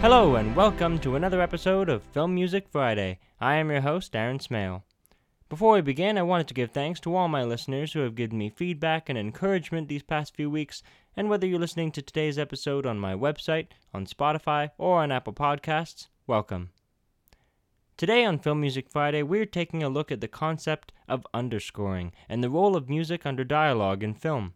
Hello, and welcome to another episode of Film Music Friday. I am your host, Aaron Smale. Before we begin, I wanted to give thanks to all my listeners who have given me feedback and encouragement these past few weeks, and whether you're listening to today's episode on my website, on Spotify, or on Apple Podcasts, welcome. Today on Film Music Friday, we're taking a look at the concept of underscoring and the role of music under dialogue in film.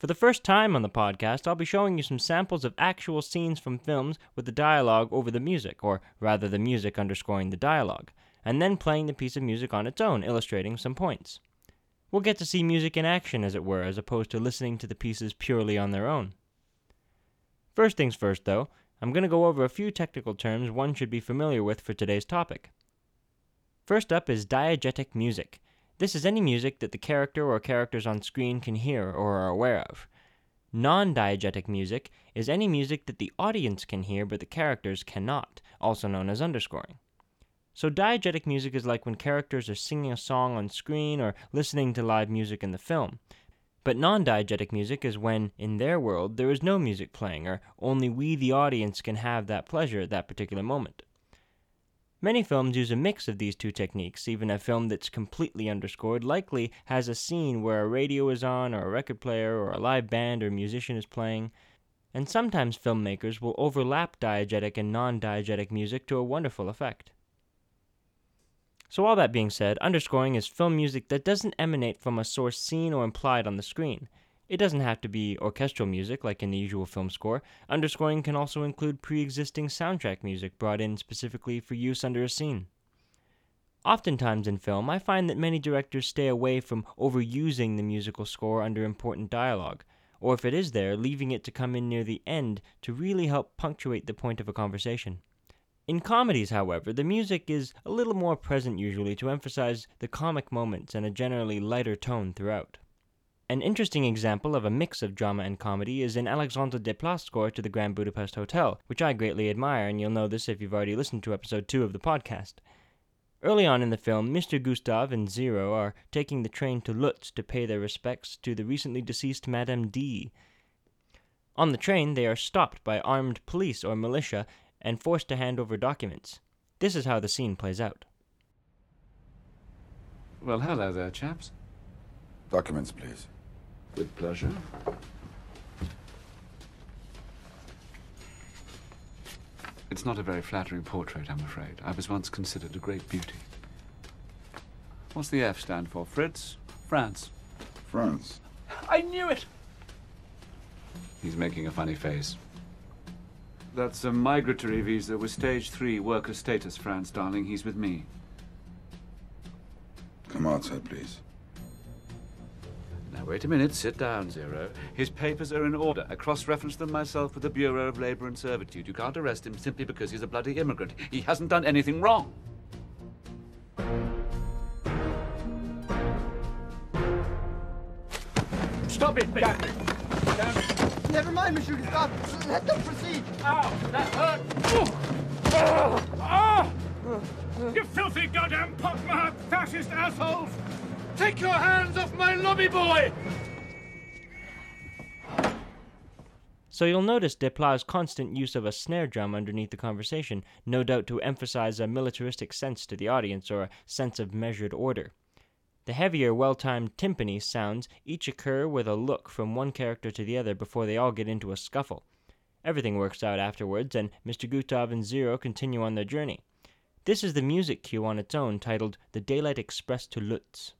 For the first time on the podcast, I'll be showing you some samples of actual scenes from films with the dialogue over the music, or rather the music underscoring the dialogue, and then playing the piece of music on its own, illustrating some points. We'll get to see music in action, as it were, as opposed to listening to the pieces purely on their own. First things first, though, I'm going to go over a few technical terms one should be familiar with for today's topic. First up is diegetic music. This is any music that the character or characters on screen can hear or are aware of. Non diegetic music is any music that the audience can hear but the characters cannot, also known as underscoring. So, diegetic music is like when characters are singing a song on screen or listening to live music in the film. But non diegetic music is when, in their world, there is no music playing, or only we, the audience, can have that pleasure at that particular moment. Many films use a mix of these two techniques. Even a film that's completely underscored likely has a scene where a radio is on, or a record player, or a live band or musician is playing. And sometimes filmmakers will overlap diegetic and non diegetic music to a wonderful effect. So, all that being said, underscoring is film music that doesn't emanate from a source seen or implied on the screen. It doesn't have to be orchestral music like in the usual film score. Underscoring can also include pre existing soundtrack music brought in specifically for use under a scene. Oftentimes in film, I find that many directors stay away from overusing the musical score under important dialogue, or if it is there, leaving it to come in near the end to really help punctuate the point of a conversation. In comedies, however, the music is a little more present usually to emphasize the comic moments and a generally lighter tone throughout. An interesting example of a mix of drama and comedy is in Alexandre Desplat's score to the Grand Budapest Hotel, which I greatly admire, and you'll know this if you've already listened to episode 2 of the podcast. Early on in the film, Mr. Gustave and Zero are taking the train to Lutz to pay their respects to the recently deceased Madame D. On the train, they are stopped by armed police or militia and forced to hand over documents. This is how the scene plays out. Well, hello there, chaps. Documents, please. With pleasure. It's not a very flattering portrait, I'm afraid. I was once considered a great beauty. What's the F stand for? Fritz? Franz. Franz. I knew it! He's making a funny face. That's a migratory visa with stage three worker status, Franz, darling. He's with me. Come outside, please. Now, wait a minute. Sit down, Zero. His papers are in order. I cross-referenced them myself with the Bureau of Labor and Servitude. You can't arrest him simply because he's a bloody immigrant. He hasn't done anything wrong. Stop it, Ben! Never mind, Monsieur Gustave. Let them proceed. Ow! That hurt! Ah! Ah! You filthy goddamn pockmarked fascist assholes! Take your hands off my lobby boy! So you'll notice Desplat's constant use of a snare drum underneath the conversation, no doubt to emphasize a militaristic sense to the audience or a sense of measured order. The heavier, well timed timpani sounds each occur with a look from one character to the other before they all get into a scuffle. Everything works out afterwards, and Mr. Gustave and Zero continue on their journey. This is the music cue on its own, titled The Daylight Express to Lutz.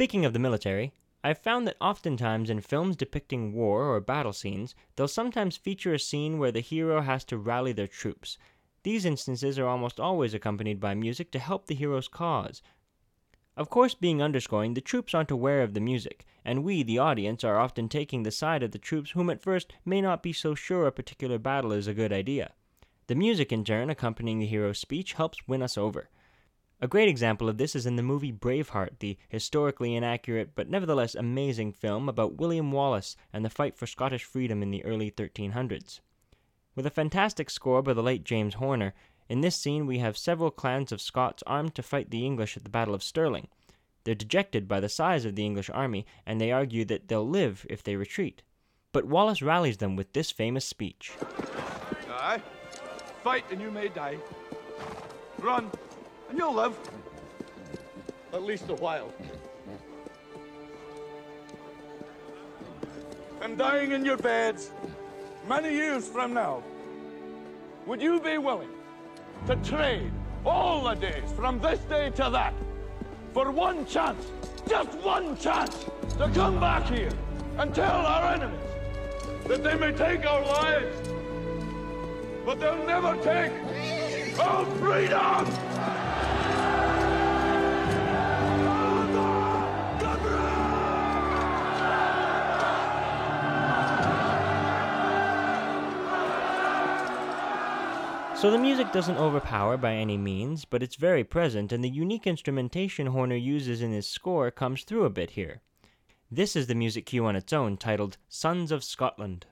Speaking of the military, I've found that oftentimes in films depicting war or battle scenes, they'll sometimes feature a scene where the hero has to rally their troops. These instances are almost always accompanied by music to help the hero's cause. Of course, being underscoring, the troops aren't aware of the music, and we, the audience, are often taking the side of the troops whom at first may not be so sure a particular battle is a good idea. The music, in turn, accompanying the hero's speech, helps win us over. A great example of this is in the movie Braveheart, the historically inaccurate but nevertheless amazing film about William Wallace and the fight for Scottish freedom in the early 1300s. With a fantastic score by the late James Horner, in this scene we have several clans of Scots armed to fight the English at the Battle of Stirling. They're dejected by the size of the English army, and they argue that they'll live if they retreat. But Wallace rallies them with this famous speech. Aye. Fight and you may die. Run and you'll live. At least a while. And dying in your beds many years from now, would you be willing to trade all the days from this day to that for one chance, just one chance, to come back here and tell our enemies that they may take our lives, but they'll never take our freedom! So the music doesn't overpower by any means, but it's very present, and the unique instrumentation Horner uses in his score comes through a bit here. This is the music cue on its own, titled Sons of Scotland.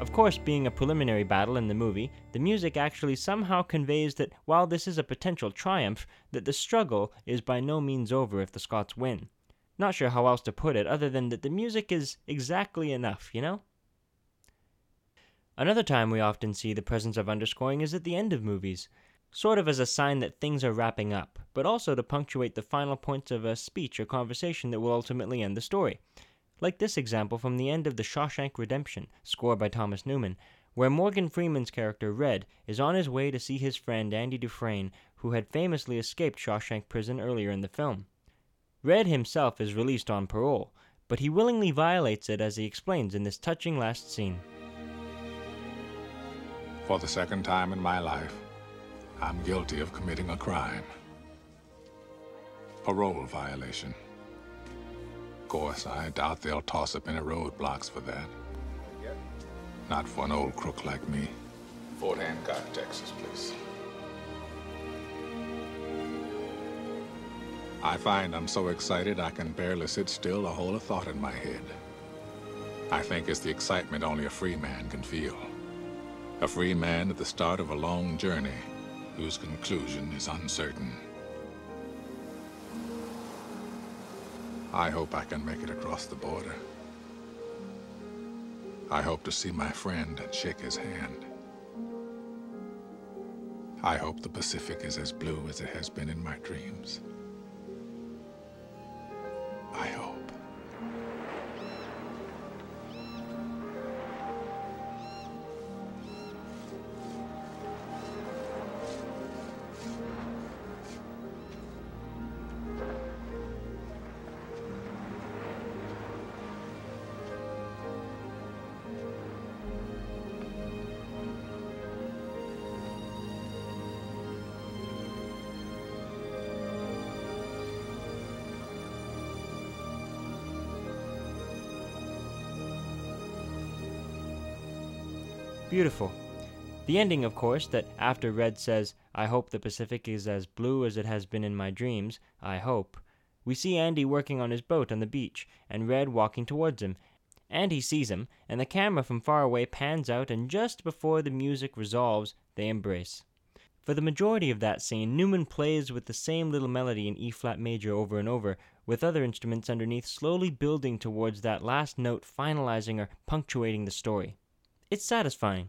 Of course, being a preliminary battle in the movie, the music actually somehow conveys that while this is a potential triumph, that the struggle is by no means over if the Scots win. Not sure how else to put it other than that the music is exactly enough, you know? Another time we often see the presence of underscoring is at the end of movies, sort of as a sign that things are wrapping up, but also to punctuate the final points of a speech or conversation that will ultimately end the story like this example from the end of The Shawshank Redemption, scored by Thomas Newman, where Morgan Freeman's character Red is on his way to see his friend Andy Dufresne, who had famously escaped Shawshank Prison earlier in the film. Red himself is released on parole, but he willingly violates it as he explains in this touching last scene. For the second time in my life, I'm guilty of committing a crime. Parole violation course, I doubt they'll toss up any roadblocks for that. Not for an old crook like me. Fort Hancock, Texas, please. I find I'm so excited I can barely sit still or hold a thought in my head. I think it's the excitement only a free man can feel. A free man at the start of a long journey whose conclusion is uncertain. I hope I can make it across the border. I hope to see my friend and shake his hand. I hope the Pacific is as blue as it has been in my dreams. Beautiful. The ending, of course, that after Red says, I hope the Pacific is as blue as it has been in my dreams, I hope. We see Andy working on his boat on the beach, and Red walking towards him. Andy sees him, and the camera from far away pans out, and just before the music resolves, they embrace. For the majority of that scene, Newman plays with the same little melody in E flat major over and over, with other instruments underneath slowly building towards that last note finalizing or punctuating the story. It's satisfying.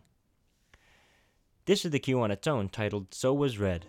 This is the cue on its own, titled So Was Red.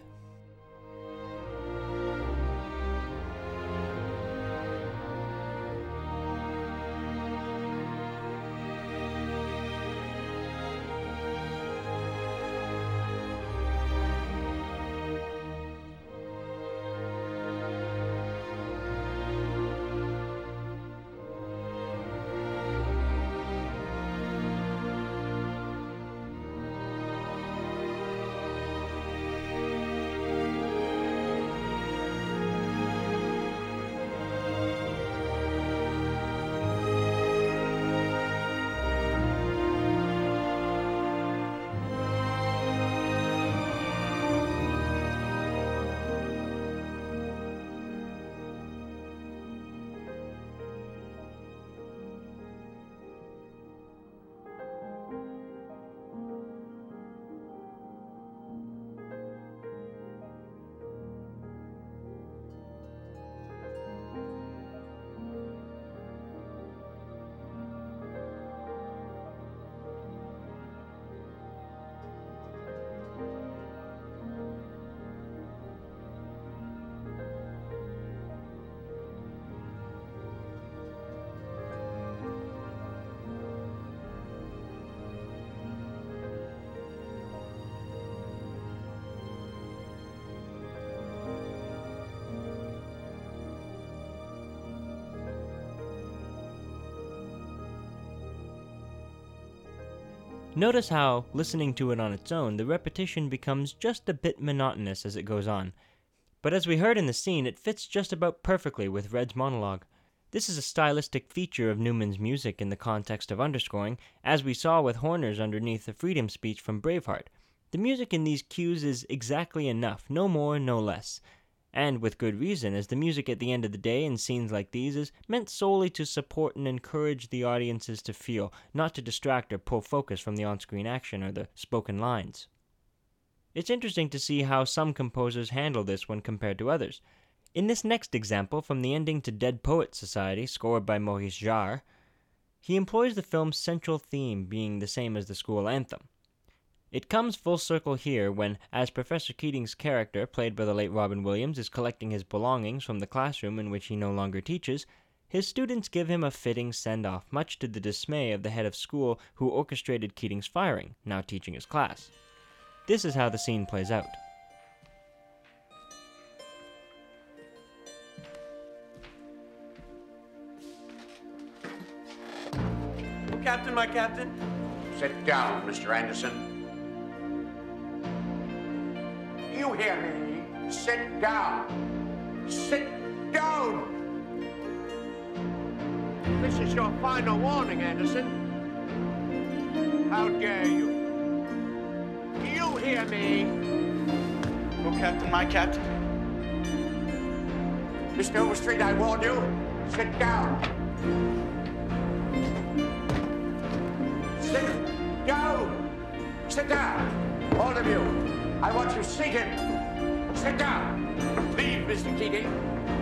Notice how, listening to it on its own, the repetition becomes just a bit monotonous as it goes on. But as we heard in the scene, it fits just about perfectly with Red's monologue. This is a stylistic feature of Newman's music in the context of underscoring, as we saw with Horner's underneath the freedom speech from Braveheart. The music in these cues is exactly enough, no more, no less and with good reason, as the music at the end of the day in scenes like these is meant solely to support and encourage the audiences to feel, not to distract or pull focus from the on screen action or the spoken lines. It's interesting to see how some composers handle this when compared to others. In this next example, from the ending to Dead Poets Society, scored by Maurice Jarre, he employs the film's central theme being the same as the school anthem. It comes full circle here when, as Professor Keating's character, played by the late Robin Williams, is collecting his belongings from the classroom in which he no longer teaches, his students give him a fitting send off, much to the dismay of the head of school who orchestrated Keating's firing, now teaching his class. This is how the scene plays out. Captain, my captain. Sit down, Mr. Anderson. You hear me? Sit down. Sit down. This is your final warning, Anderson. How dare you? You hear me? Oh, Captain, my captain. Mr. Overstreet, I warn you. Sit down. Sit down. Sit down. All of you. I want you seated. Sit down. Leave, Mr. Keating.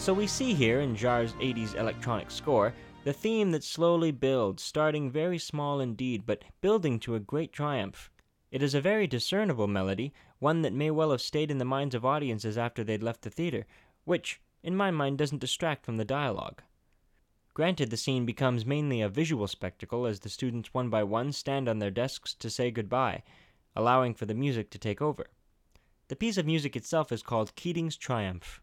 So we see here in Jarre's 80s electronic score the theme that slowly builds, starting very small indeed, but building to a great triumph. It is a very discernible melody, one that may well have stayed in the minds of audiences after they'd left the theater, which, in my mind, doesn't distract from the dialogue. Granted, the scene becomes mainly a visual spectacle as the students one by one stand on their desks to say goodbye, allowing for the music to take over. The piece of music itself is called Keating's Triumph.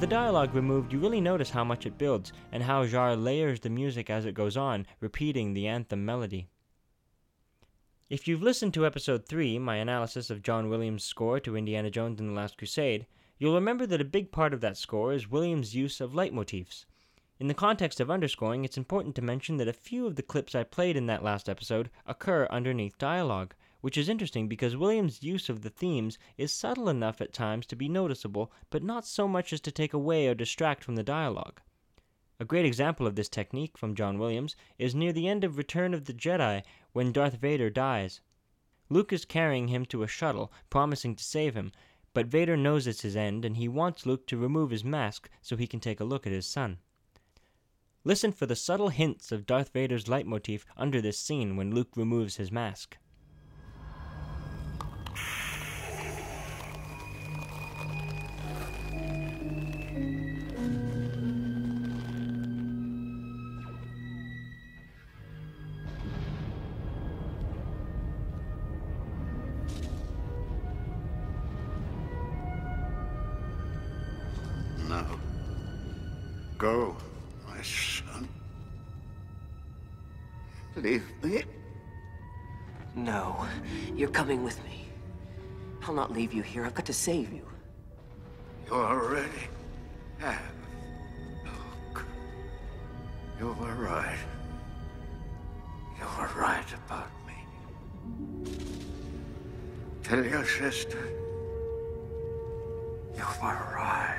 With the dialogue removed, you really notice how much it builds, and how Jarre layers the music as it goes on, repeating the anthem melody. If you've listened to episode 3, my analysis of John Williams' score to Indiana Jones and the Last Crusade, you'll remember that a big part of that score is Williams' use of leitmotifs. In the context of underscoring, it's important to mention that a few of the clips I played in that last episode occur underneath dialogue which is interesting because Williams' use of the themes is subtle enough at times to be noticeable, but not so much as to take away or distract from the dialogue. A great example of this technique from John Williams is near the end of Return of the Jedi when Darth Vader dies. Luke is carrying him to a shuttle, promising to save him, but Vader knows it's his end and he wants Luke to remove his mask so he can take a look at his son. Listen for the subtle hints of Darth Vader's leitmotif under this scene when Luke removes his mask. Leave you here. I've got to save you. You already have. Look, you were right. You were right about me. Tell your sister. You were right.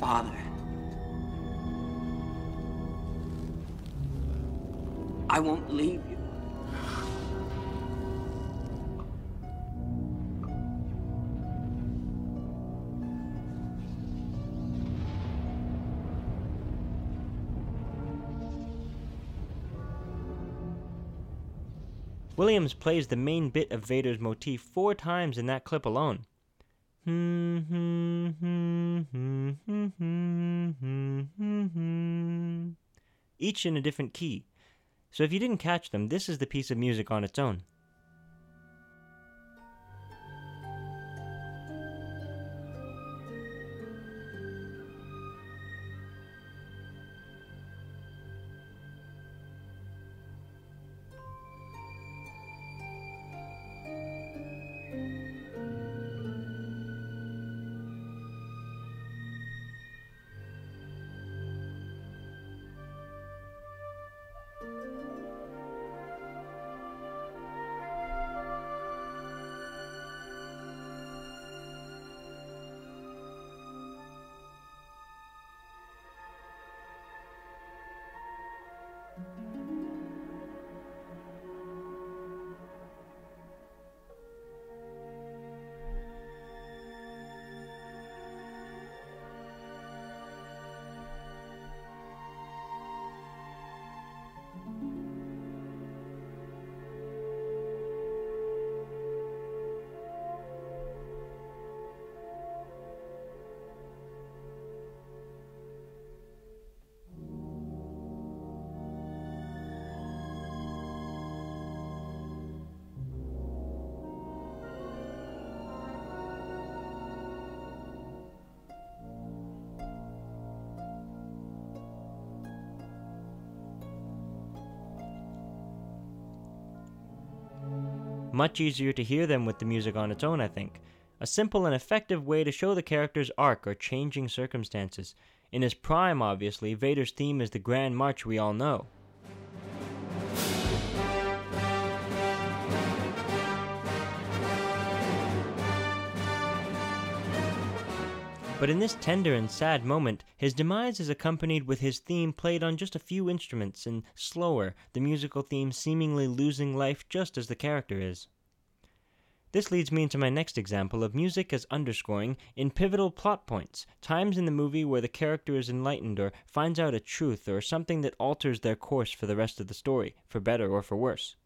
Father. I won't leave you. Williams plays the main bit of Vader's motif four times in that clip alone. Hmm, hmm, hmm, Each in a different key. So if you didn't catch them, this is the piece of music on its own. Much easier to hear them with the music on its own, I think. A simple and effective way to show the character's arc or changing circumstances. In his prime, obviously, Vader's theme is the Grand March we all know. But in this tender and sad moment, his demise is accompanied with his theme played on just a few instruments and slower, the musical theme seemingly losing life just as the character is. This leads me into my next example of music as underscoring in pivotal plot points, times in the movie where the character is enlightened or finds out a truth or something that alters their course for the rest of the story, for better or for worse.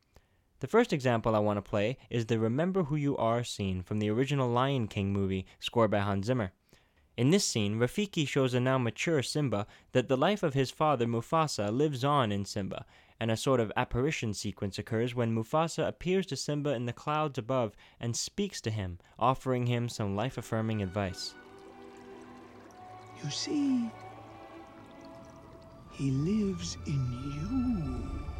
The first example I want to play is the Remember Who You Are scene from the original Lion King movie, scored by Hans Zimmer. In this scene, Rafiki shows a now mature Simba that the life of his father Mufasa lives on in Simba, and a sort of apparition sequence occurs when Mufasa appears to Simba in the clouds above and speaks to him, offering him some life affirming advice. You see, he lives in you.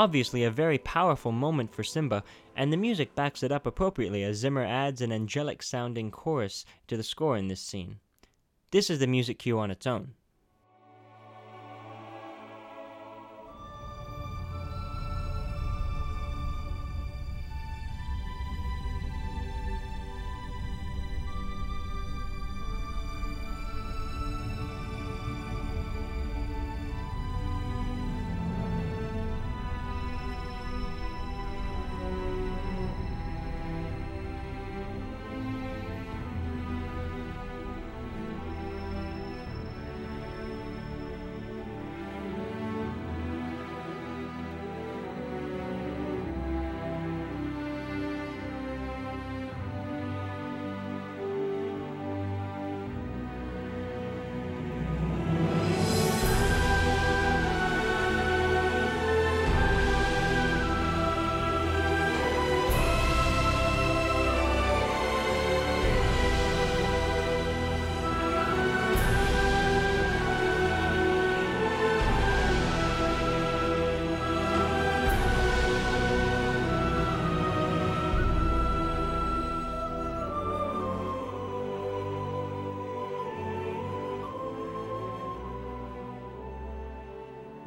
Obviously, a very powerful moment for Simba, and the music backs it up appropriately as Zimmer adds an angelic sounding chorus to the score in this scene. This is the music cue on its own.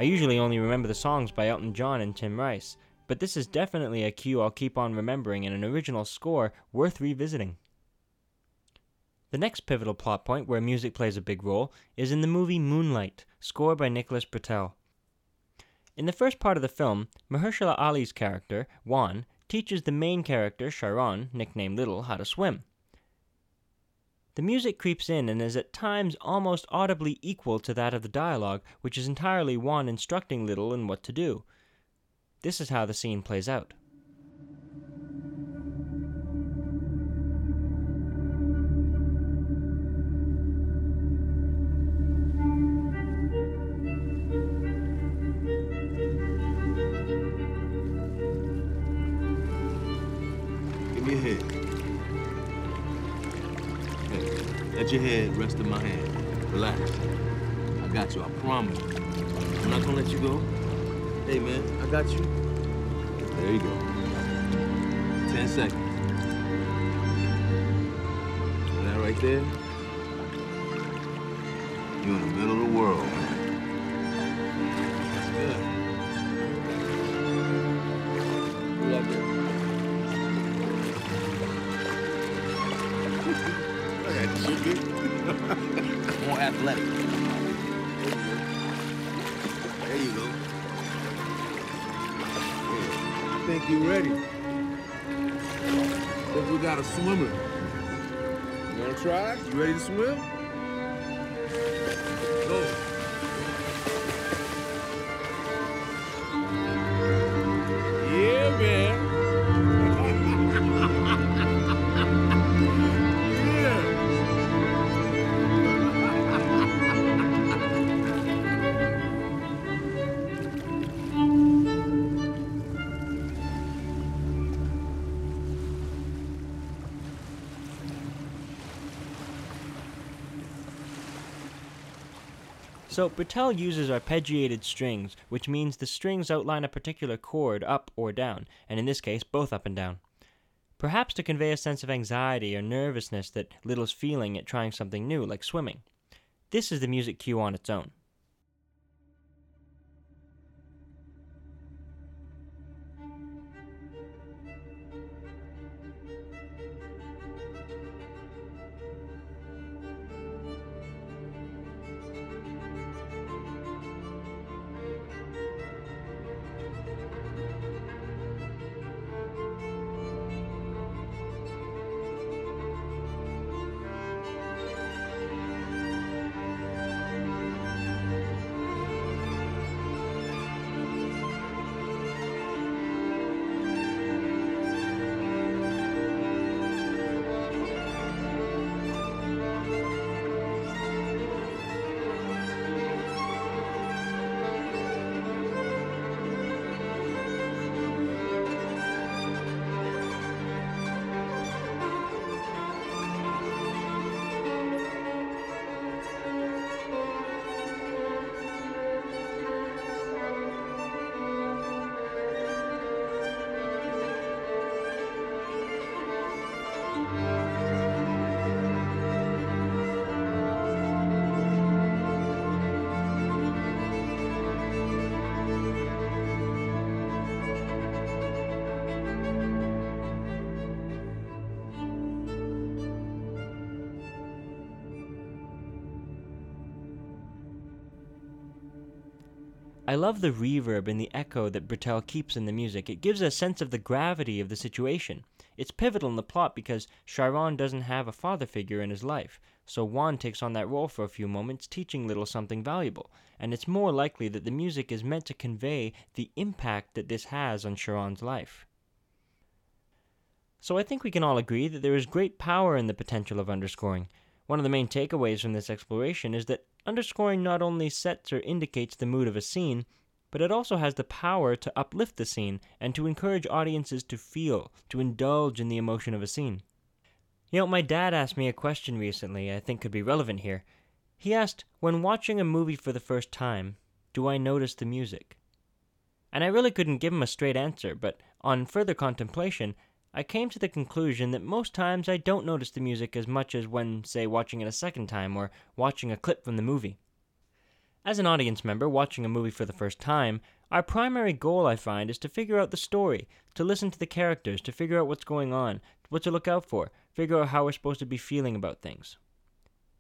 I usually only remember the songs by Elton John and Tim Rice, but this is definitely a cue I'll keep on remembering and an original score worth revisiting. The next pivotal plot point where music plays a big role is in the movie Moonlight, scored by Nicholas Britell. In the first part of the film, Mahershala Ali's character, Juan, teaches the main character, Chiron, nicknamed Little, how to swim. The music creeps in and is at times almost audibly equal to that of the dialogue, which is entirely Juan instructing Little in what to do. This is how the scene plays out. go. Hey, man, I got you. There you go. 10 seconds. And that right there, you're in the middle of the world, man. That's good. Love. More athletic. Yeah. I think you're ready. Think we got a swimmer. You wanna try? You ready to swim? So, Britell uses arpeggiated strings, which means the strings outline a particular chord up or down, and in this case, both up and down. Perhaps to convey a sense of anxiety or nervousness that Little's feeling at trying something new, like swimming. This is the music cue on its own. I love the reverb and the echo that Britell keeps in the music. It gives a sense of the gravity of the situation. It's pivotal in the plot because Chiron doesn't have a father figure in his life, so Juan takes on that role for a few moments, teaching Little something valuable, and it's more likely that the music is meant to convey the impact that this has on Chiron's life. So I think we can all agree that there is great power in the potential of underscoring. One of the main takeaways from this exploration is that underscoring not only sets or indicates the mood of a scene, but it also has the power to uplift the scene and to encourage audiences to feel, to indulge in the emotion of a scene. You know, my dad asked me a question recently I think could be relevant here. He asked, when watching a movie for the first time, do I notice the music? And I really couldn't give him a straight answer, but on further contemplation, I came to the conclusion that most times I don't notice the music as much as when, say, watching it a second time or watching a clip from the movie. As an audience member watching a movie for the first time, our primary goal, I find, is to figure out the story, to listen to the characters, to figure out what's going on, what to look out for, figure out how we're supposed to be feeling about things.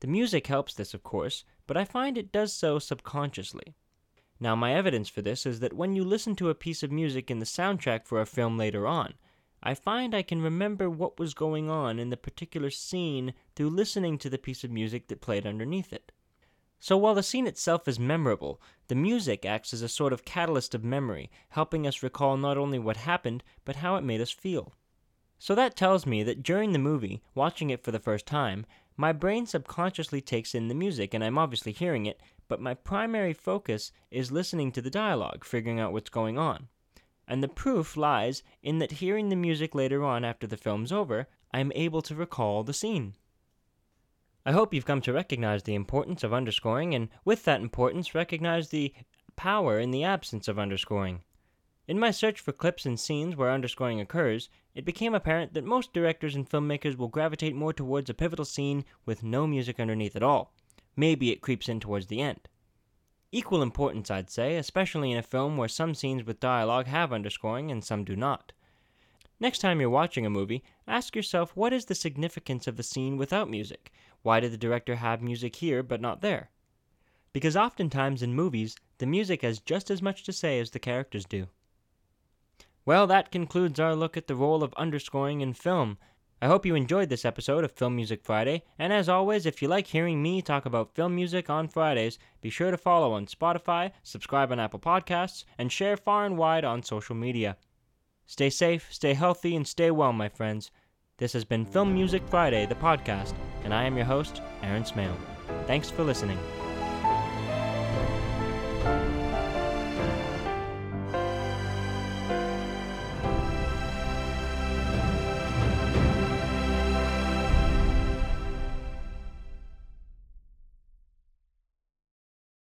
The music helps this, of course, but I find it does so subconsciously. Now, my evidence for this is that when you listen to a piece of music in the soundtrack for a film later on, I find I can remember what was going on in the particular scene through listening to the piece of music that played underneath it. So while the scene itself is memorable, the music acts as a sort of catalyst of memory, helping us recall not only what happened, but how it made us feel. So that tells me that during the movie, watching it for the first time, my brain subconsciously takes in the music and I'm obviously hearing it, but my primary focus is listening to the dialogue, figuring out what's going on. And the proof lies in that hearing the music later on after the film's over, I am able to recall the scene. I hope you've come to recognize the importance of underscoring, and with that importance, recognize the power in the absence of underscoring. In my search for clips and scenes where underscoring occurs, it became apparent that most directors and filmmakers will gravitate more towards a pivotal scene with no music underneath at all. Maybe it creeps in towards the end. Equal importance, I'd say, especially in a film where some scenes with dialogue have underscoring and some do not. Next time you're watching a movie, ask yourself what is the significance of the scene without music? Why did the director have music here but not there? Because oftentimes in movies, the music has just as much to say as the characters do. Well, that concludes our look at the role of underscoring in film. I hope you enjoyed this episode of Film Music Friday, and as always, if you like hearing me talk about film music on Fridays, be sure to follow on Spotify, subscribe on Apple Podcasts, and share far and wide on social media. Stay safe, stay healthy, and stay well, my friends. This has been Film Music Friday, the podcast, and I am your host, Aaron Smale. Thanks for listening.